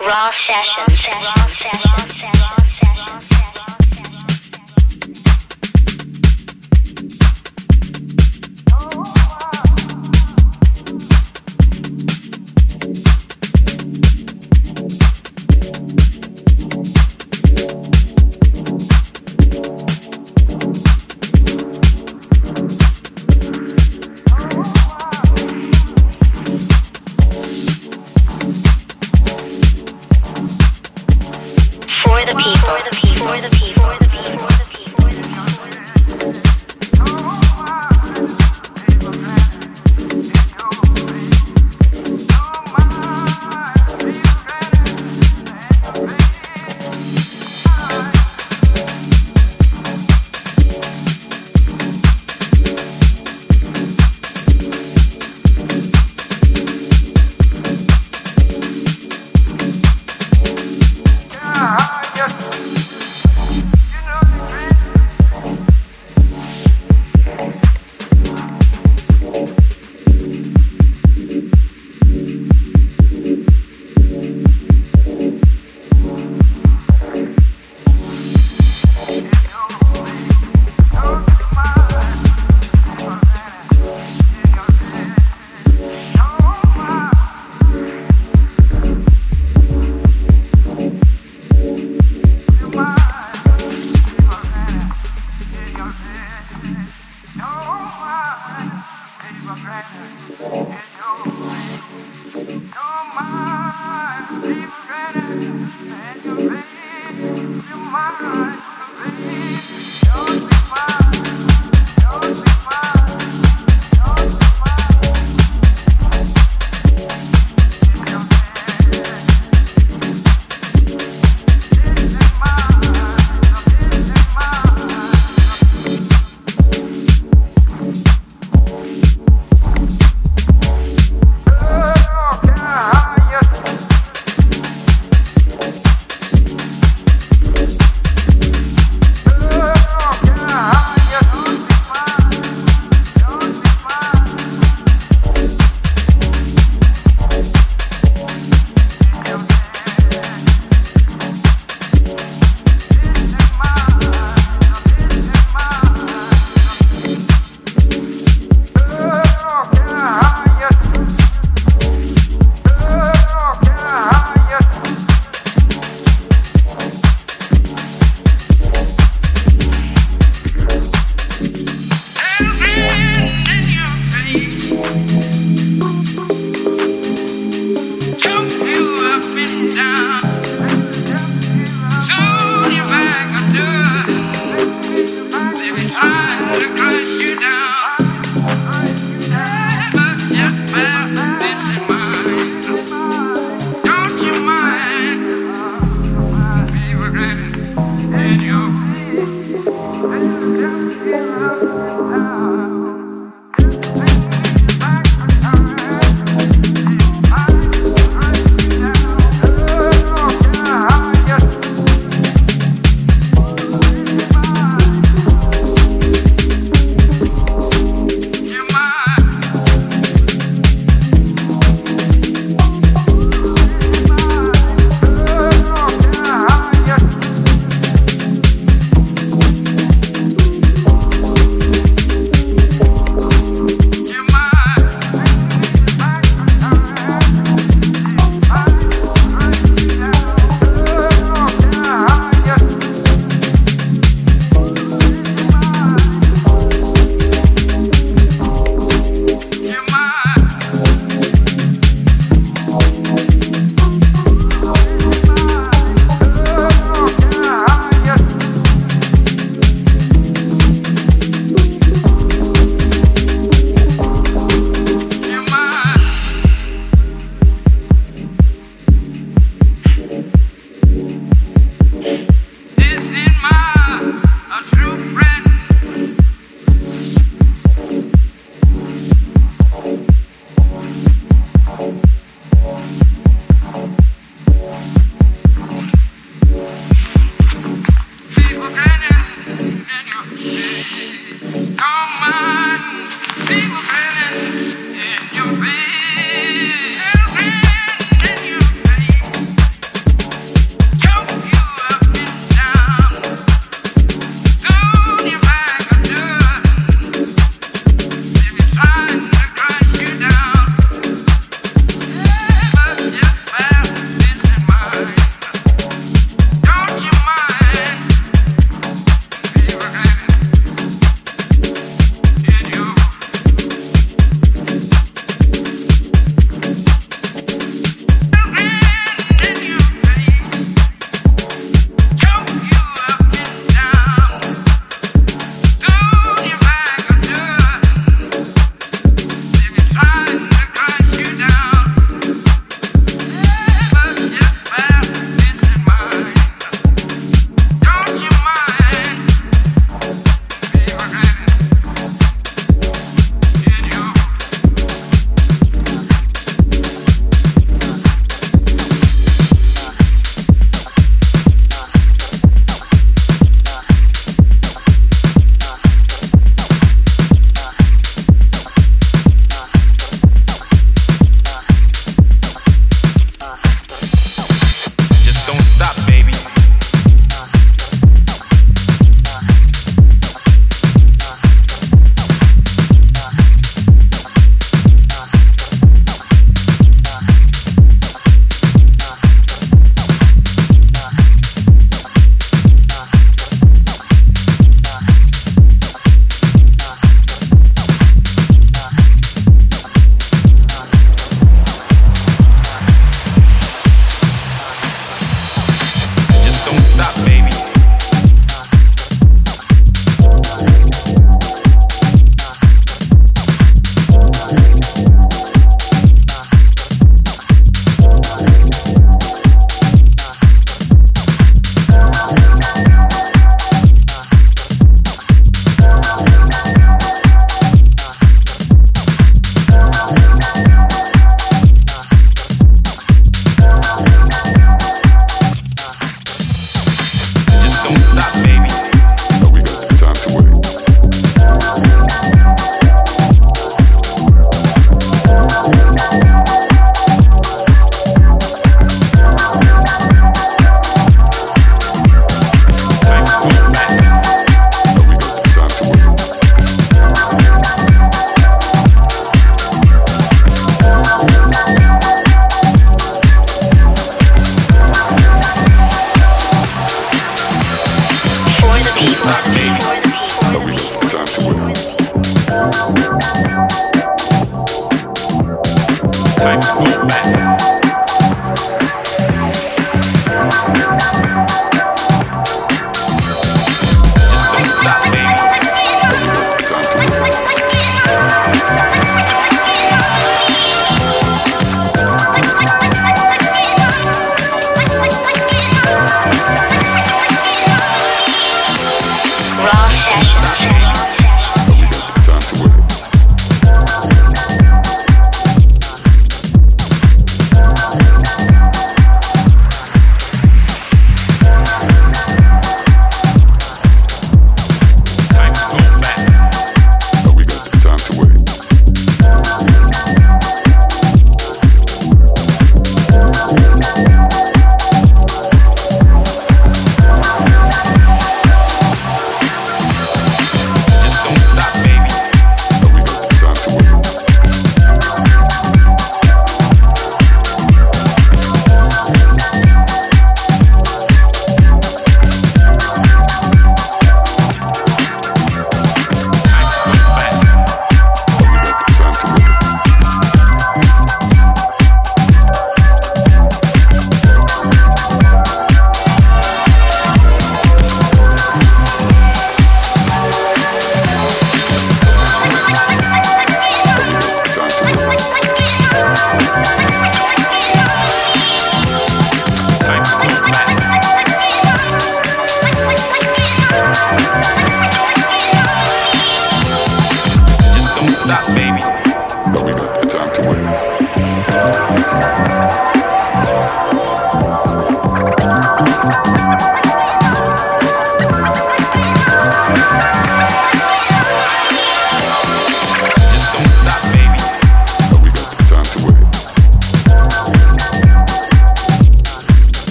Raw sessions. Raw sessions.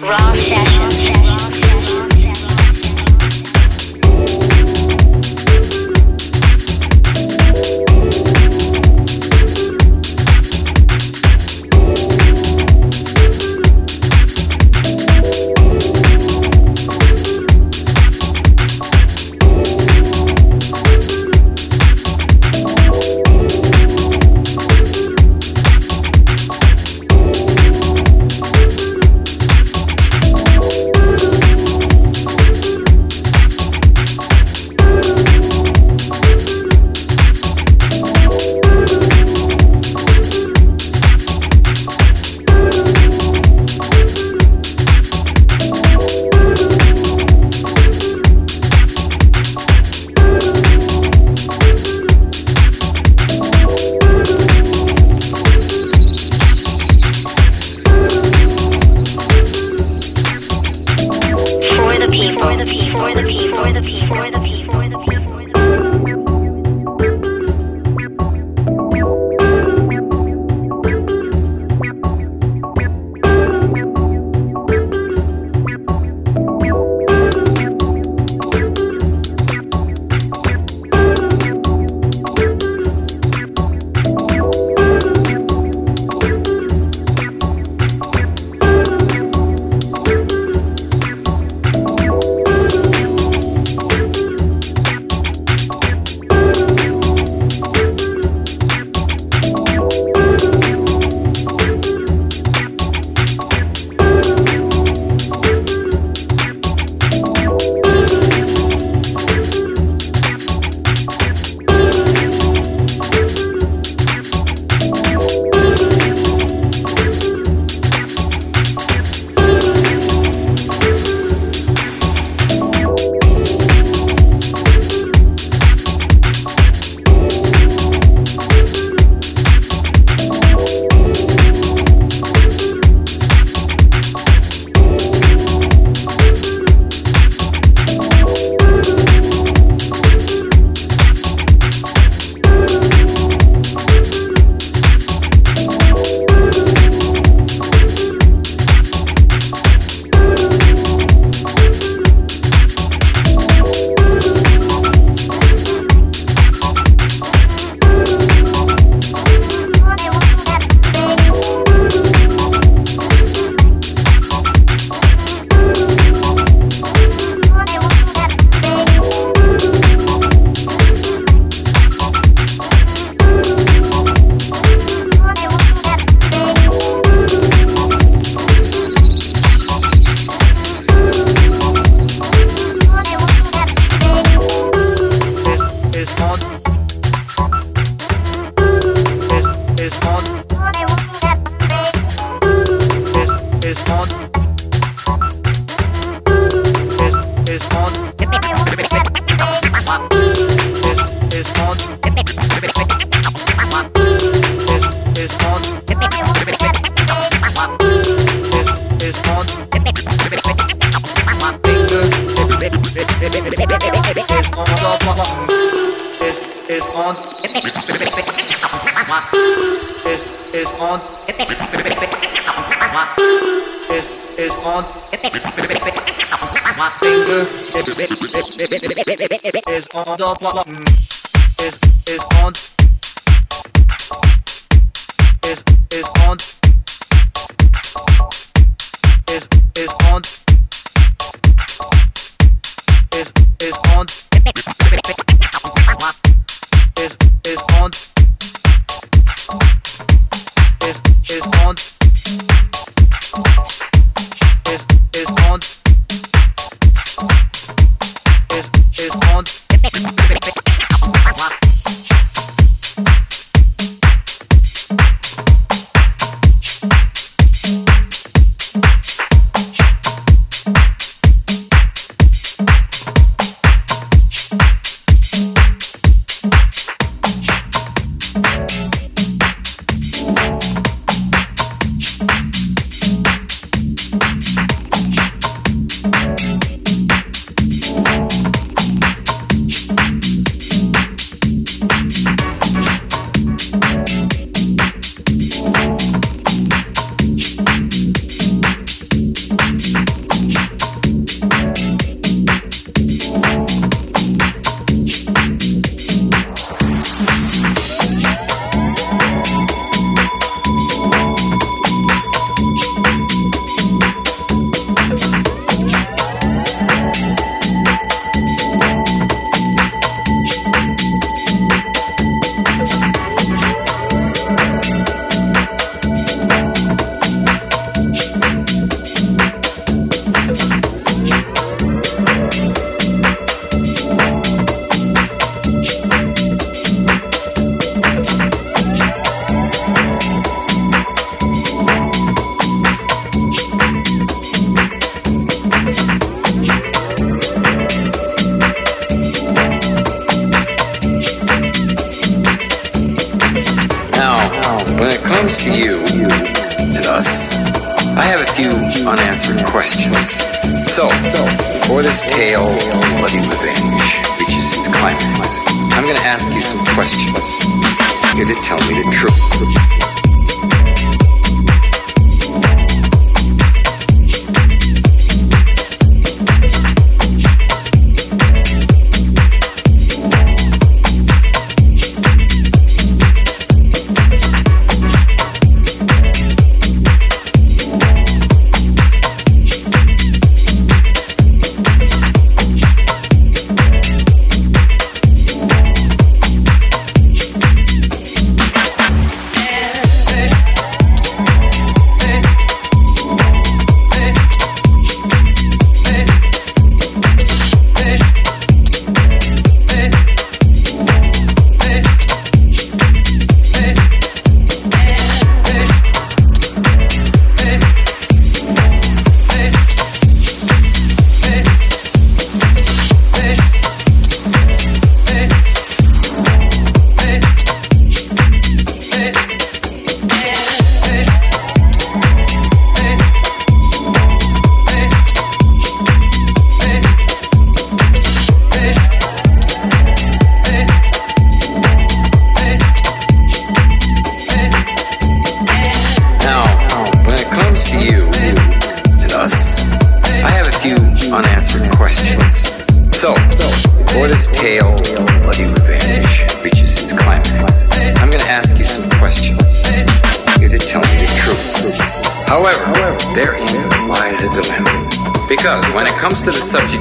Raw session.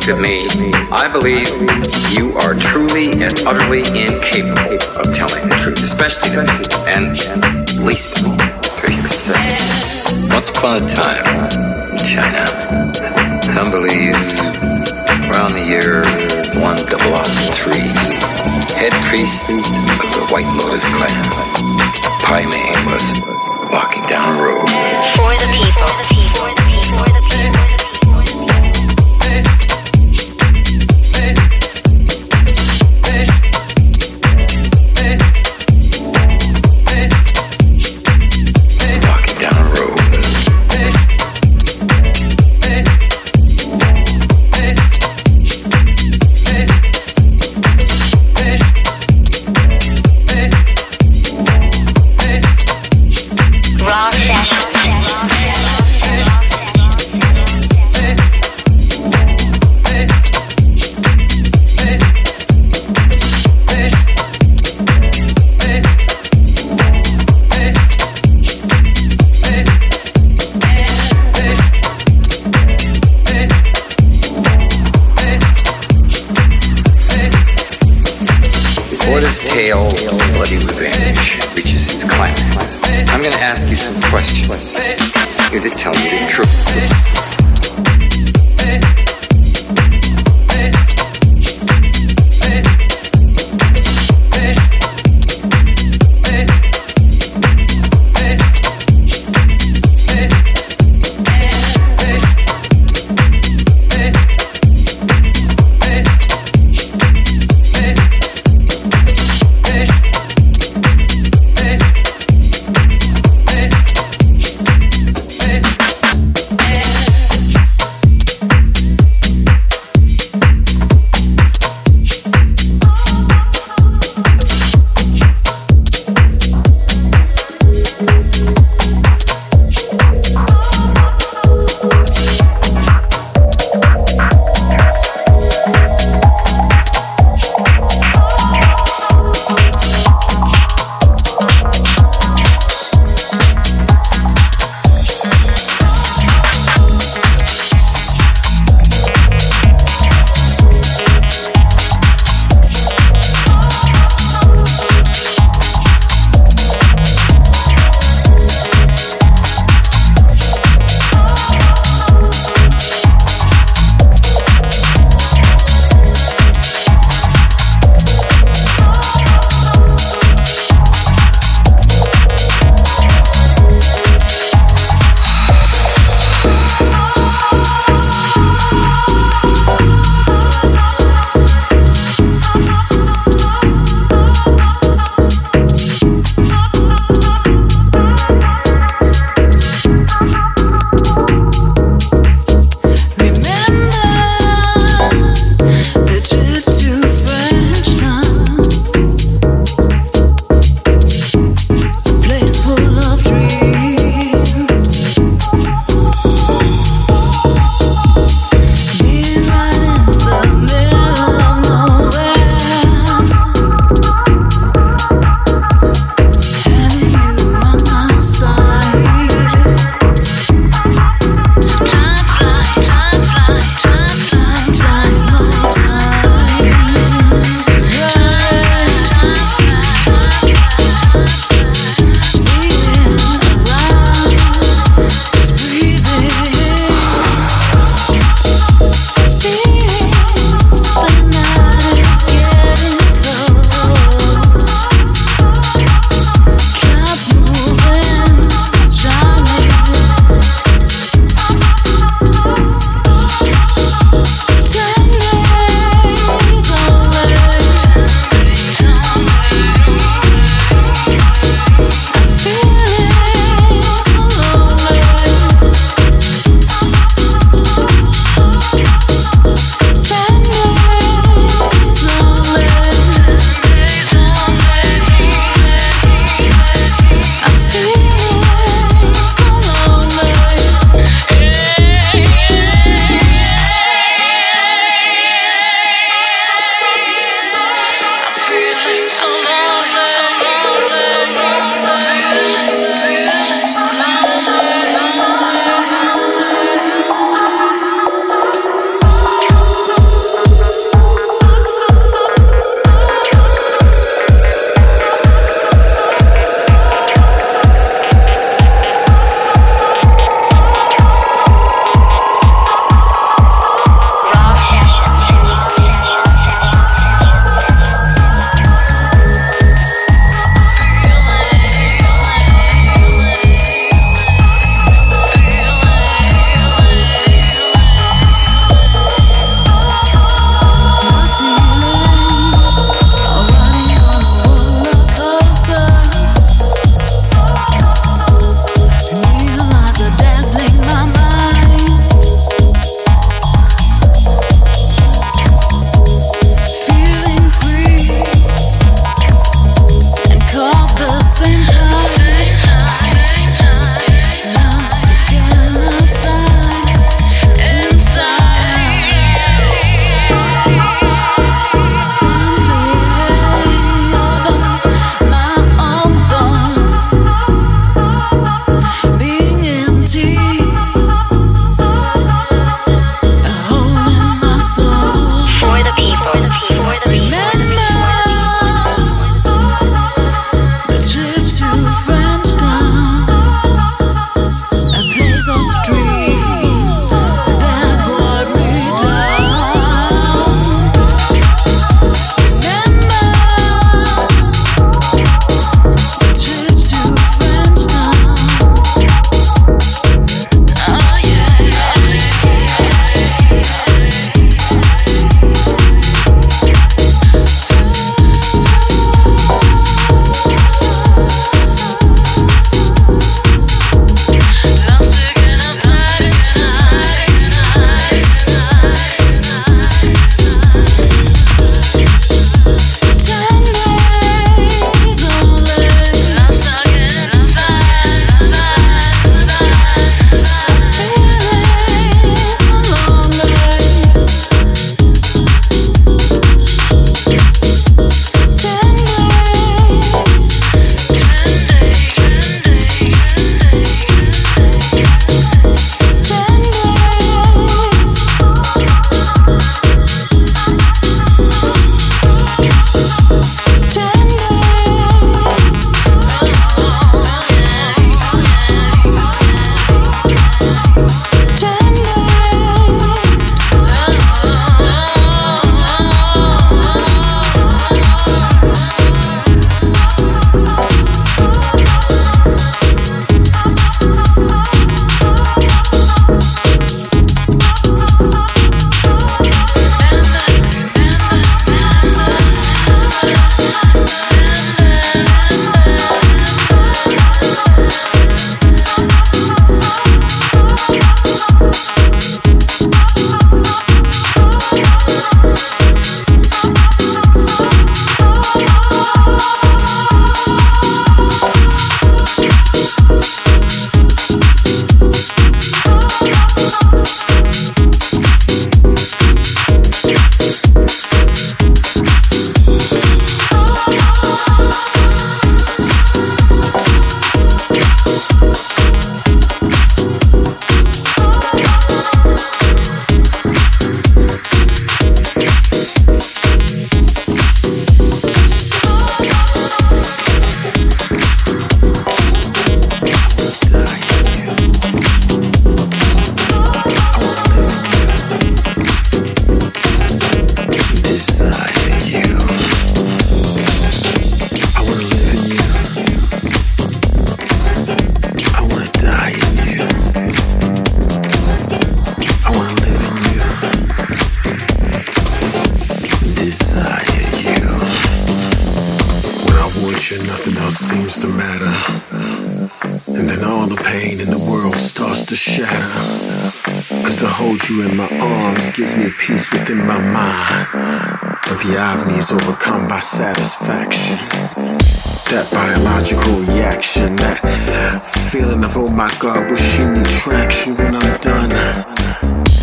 Of me, I believe to tell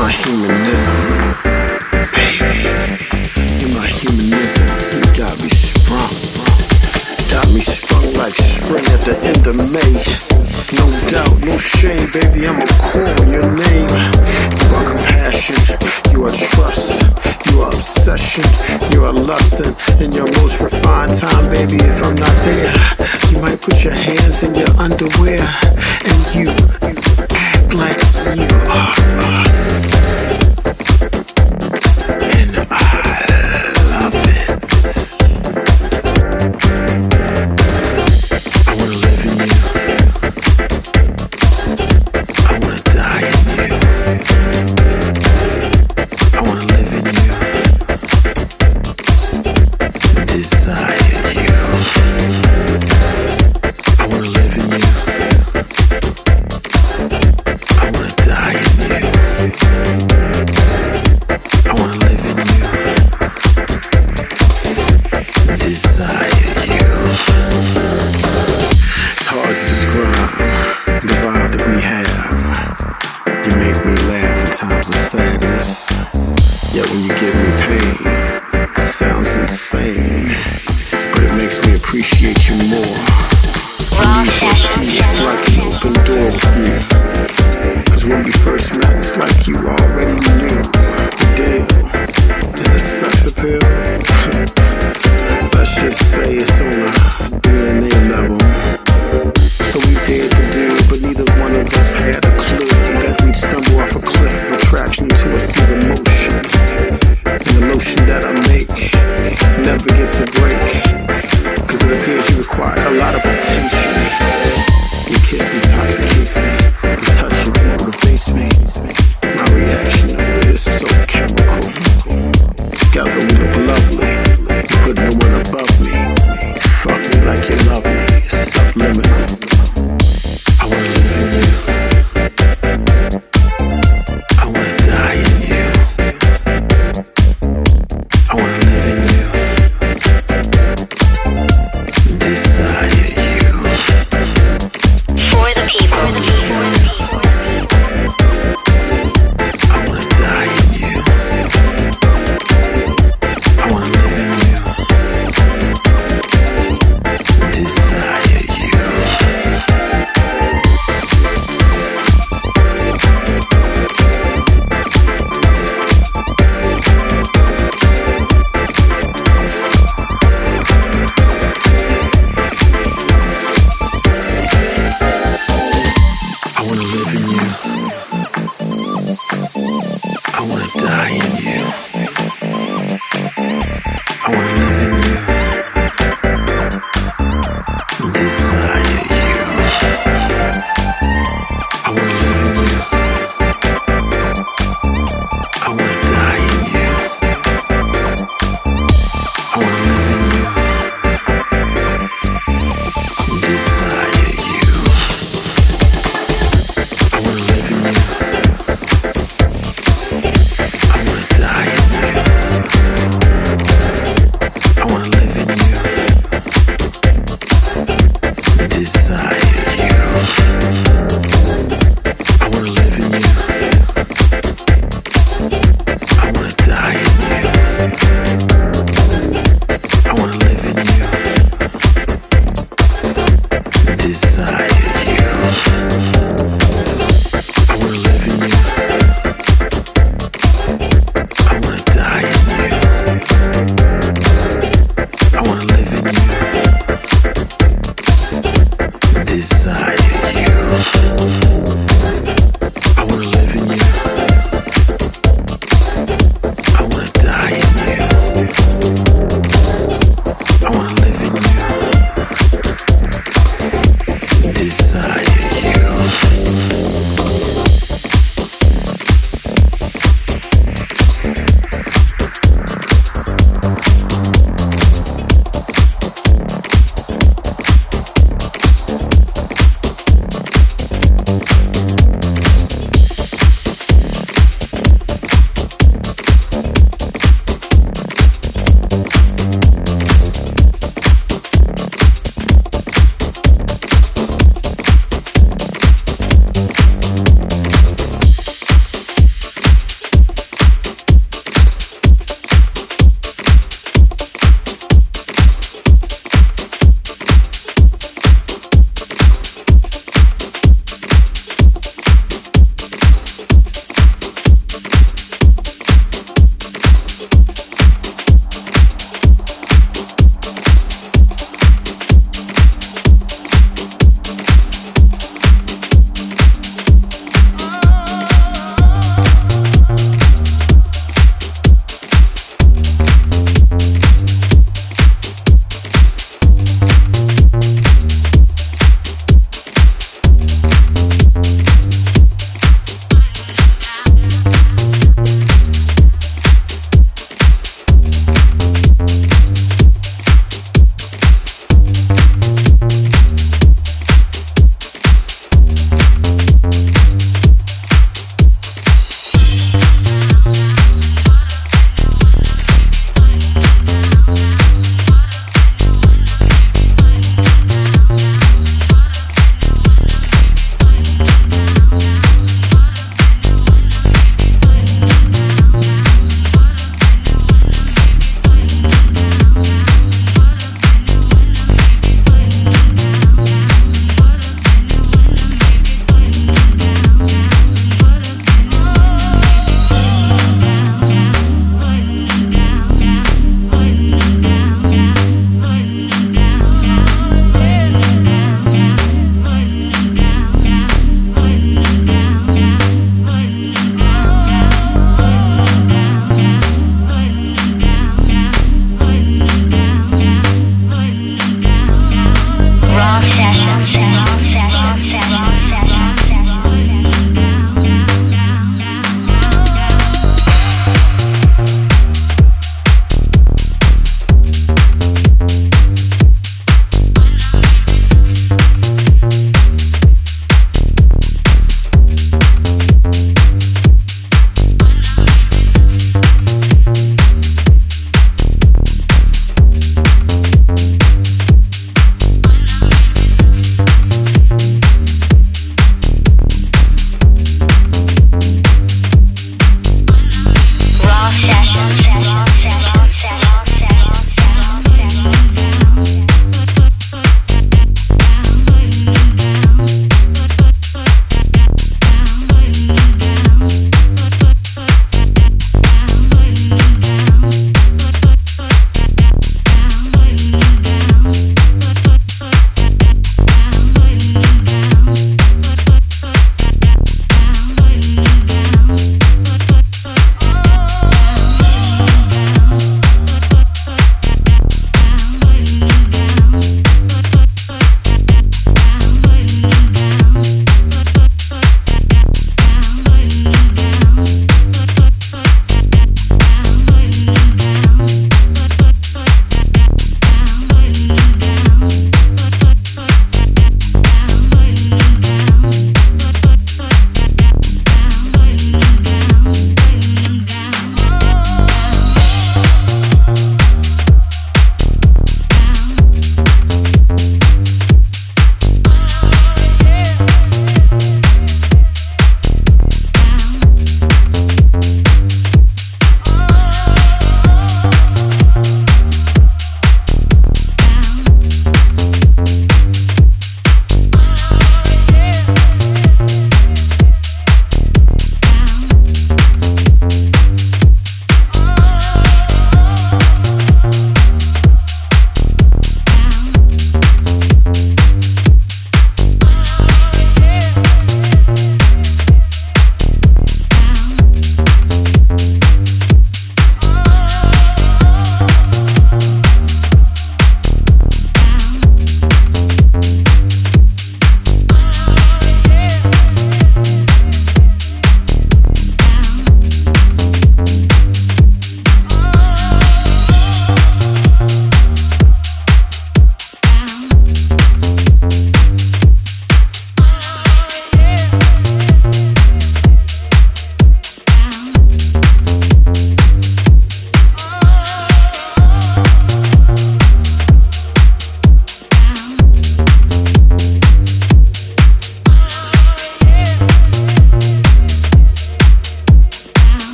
my humanism. Baby, you're my humanism. You got me sprung. Got me sprung like spring at the end of May. No doubt, no shame, baby, I'ma call your name. You are compassion, you are trust, you are obsession, you are lusting. In your most refined time, baby, if I'm not there, you might put your hands in your underwear. And you, like you are.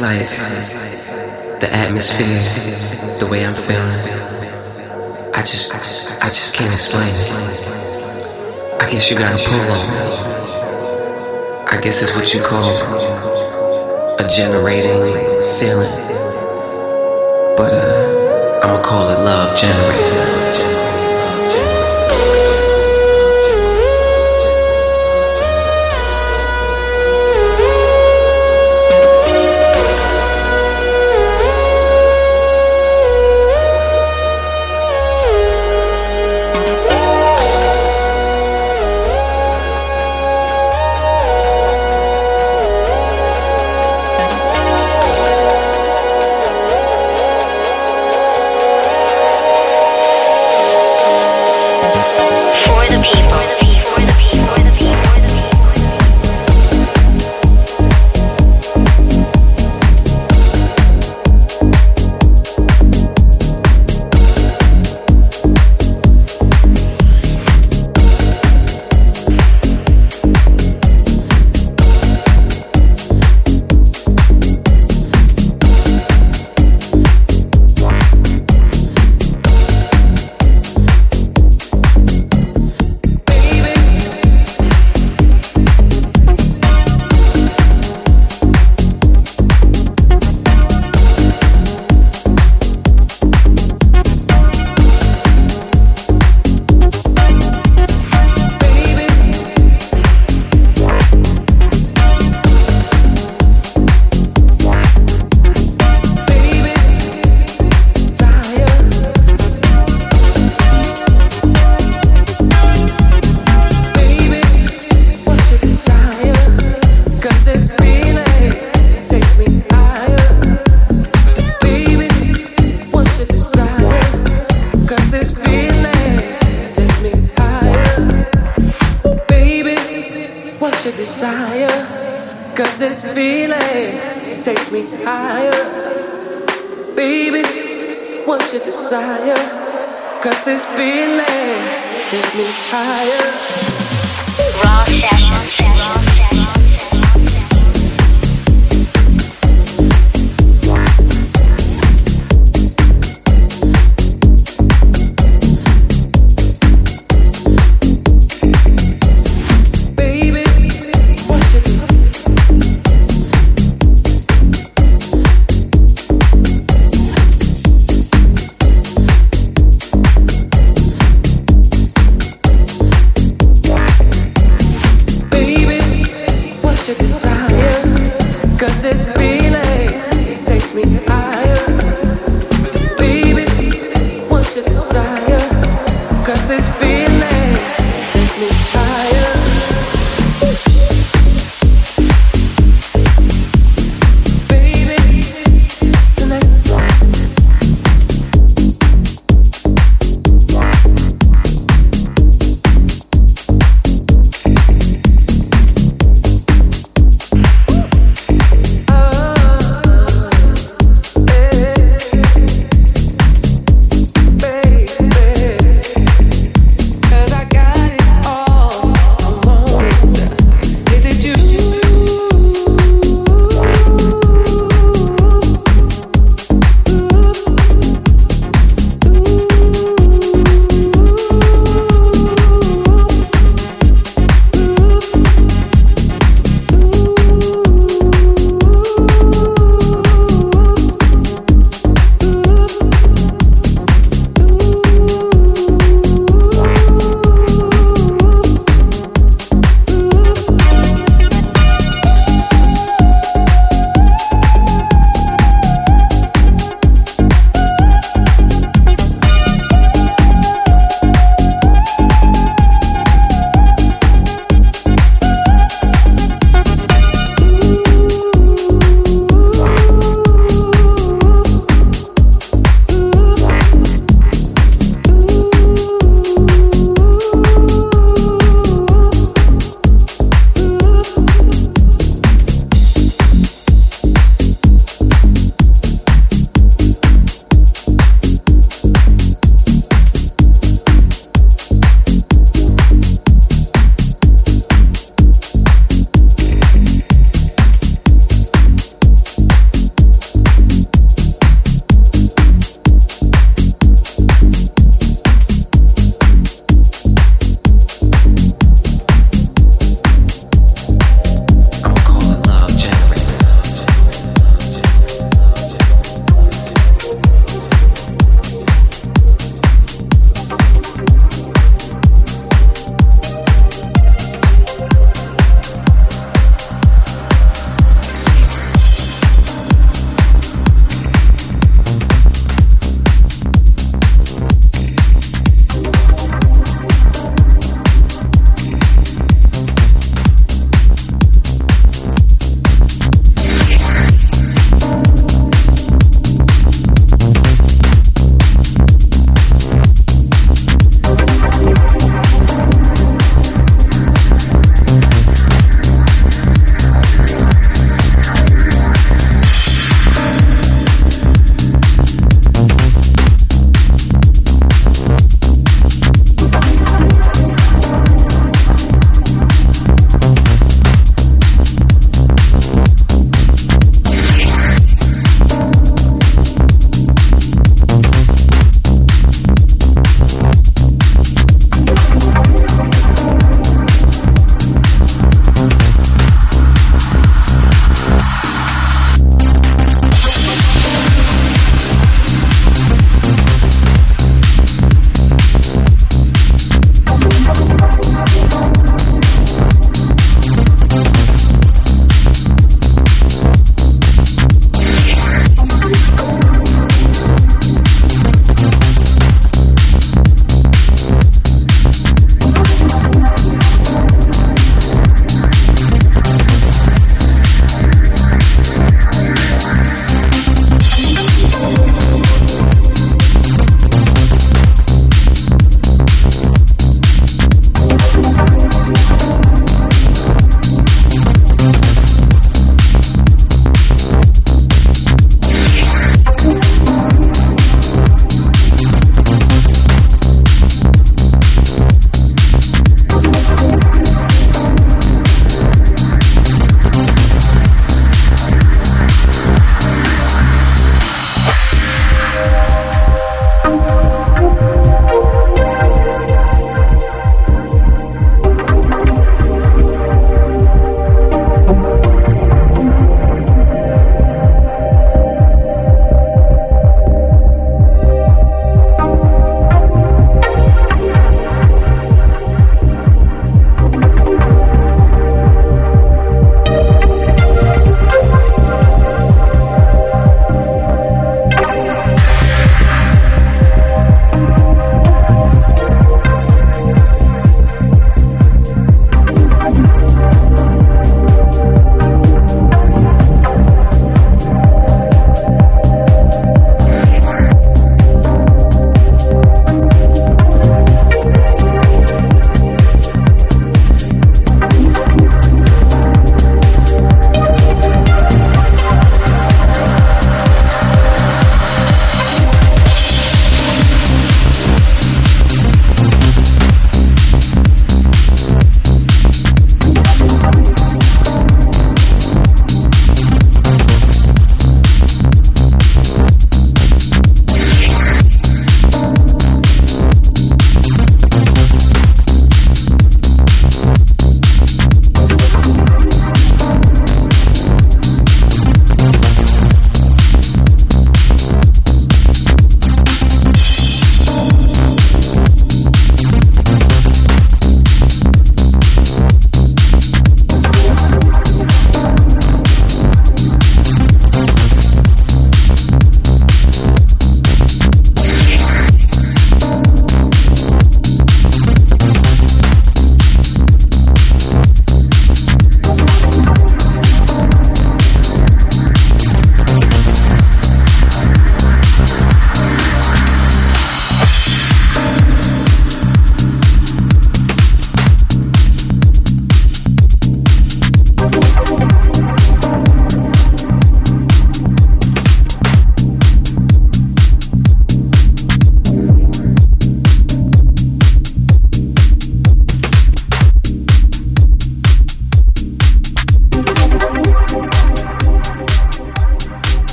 Like the atmosphere, the way I'm feeling. I just, I just can't explain it. I guess you gotta pull on. I guess it's what you call a generating feeling. But uh, I'ma call it love generating.